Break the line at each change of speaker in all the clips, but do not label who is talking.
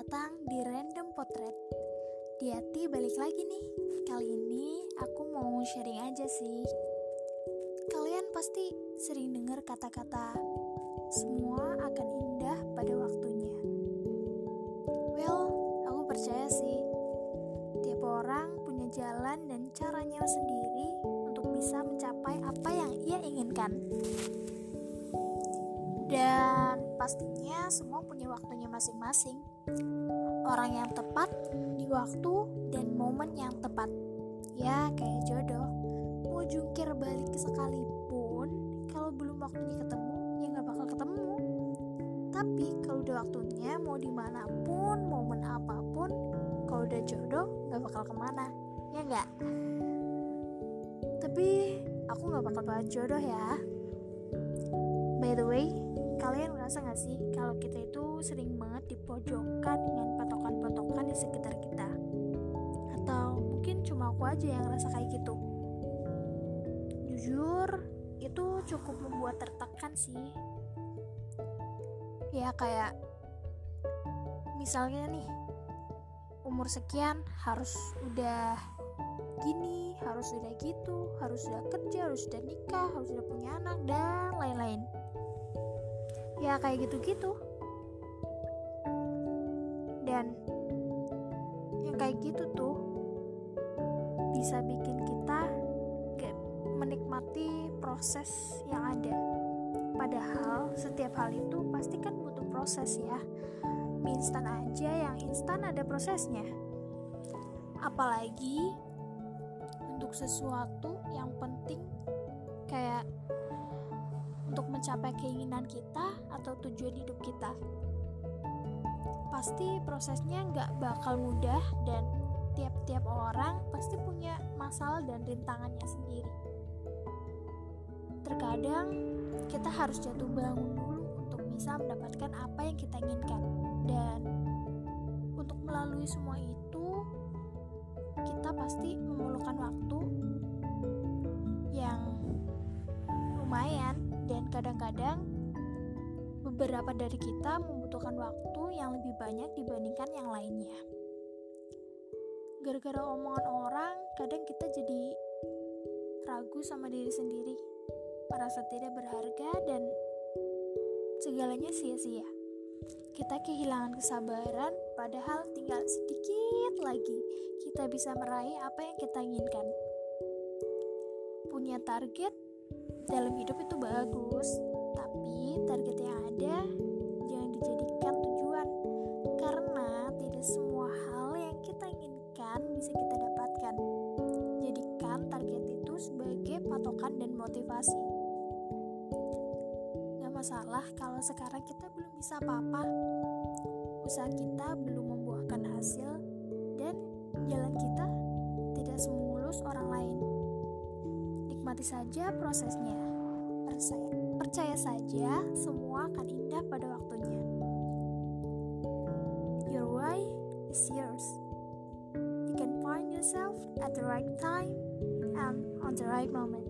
datang di Random Potret. Di hati balik lagi nih. Kali ini aku mau sharing aja sih. Kalian pasti sering dengar kata-kata Semua akan indah pada waktunya. Well, aku percaya sih. Tiap orang punya jalan dan caranya sendiri Untuk bisa mencapai apa yang ia inginkan. Dan pastinya semua punya waktunya masing-masing. Orang yang tepat di waktu dan momen yang tepat. Ya, kayak jodoh. Mau jungkir balik sekalipun, kalau belum waktunya ketemu, ya nggak bakal ketemu. Tapi kalau udah waktunya, mau di mana pun, momen apa pun, kalau udah jodoh, nggak bakal ke mana. Ya nggak? Tapi aku nggak bakal bahas jodoh ya. By the way, kalian ngerasa gak sih kalau kita itu sering banget dipojokkan dengan patokan-patokan di sekitar kita? Atau mungkin cuma aku aja yang ngerasa kayak gitu? Jujur, itu cukup membuat tertekan sih. Ya kayak misalnya nih, umur sekian harus udah gini, harus udah gitu, harus udah kerja, harus udah nikah, harus udah punya anak, dan lain-lain ya kayak gitu-gitu. Dan yang kayak gitu tuh bisa bikin kita gak menikmati proses yang ada. Padahal setiap hal itu pasti kan butuh proses ya. Mie instan aja yang instan ada prosesnya. Apalagi untuk sesuatu yang penting kayak mencapai keinginan kita atau tujuan hidup kita. Pasti prosesnya nggak bakal mudah dan tiap-tiap orang pasti punya masalah dan rintangannya sendiri. Terkadang kita harus jatuh bangun dulu untuk bisa mendapatkan apa yang kita inginkan dan untuk melalui semua itu kita pasti memerlukan waktu yang kadang-kadang beberapa dari kita membutuhkan waktu yang lebih banyak dibandingkan yang lainnya. Gara-gara omongan orang, kadang kita jadi ragu sama diri sendiri, merasa tidak berharga dan segalanya sia-sia. Kita kehilangan kesabaran, padahal tinggal sedikit lagi kita bisa meraih apa yang kita inginkan. Punya target dalam hidup itu bagus, tapi target yang ada jangan dijadikan tujuan karena tidak semua hal yang kita inginkan bisa kita dapatkan. Jadikan target itu sebagai patokan dan motivasi. Gak masalah kalau sekarang kita belum bisa apa-apa. Usaha kita belum membuahkan hasil nikmati saja prosesnya. Percaya, percaya saja, semua akan indah pada waktunya. Your way is yours. You can find yourself at the right time and on the right moment.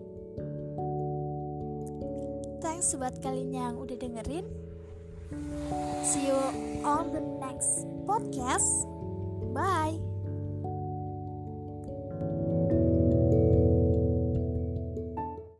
Thanks buat kalian yang udah dengerin. See you on the next podcast. Bye.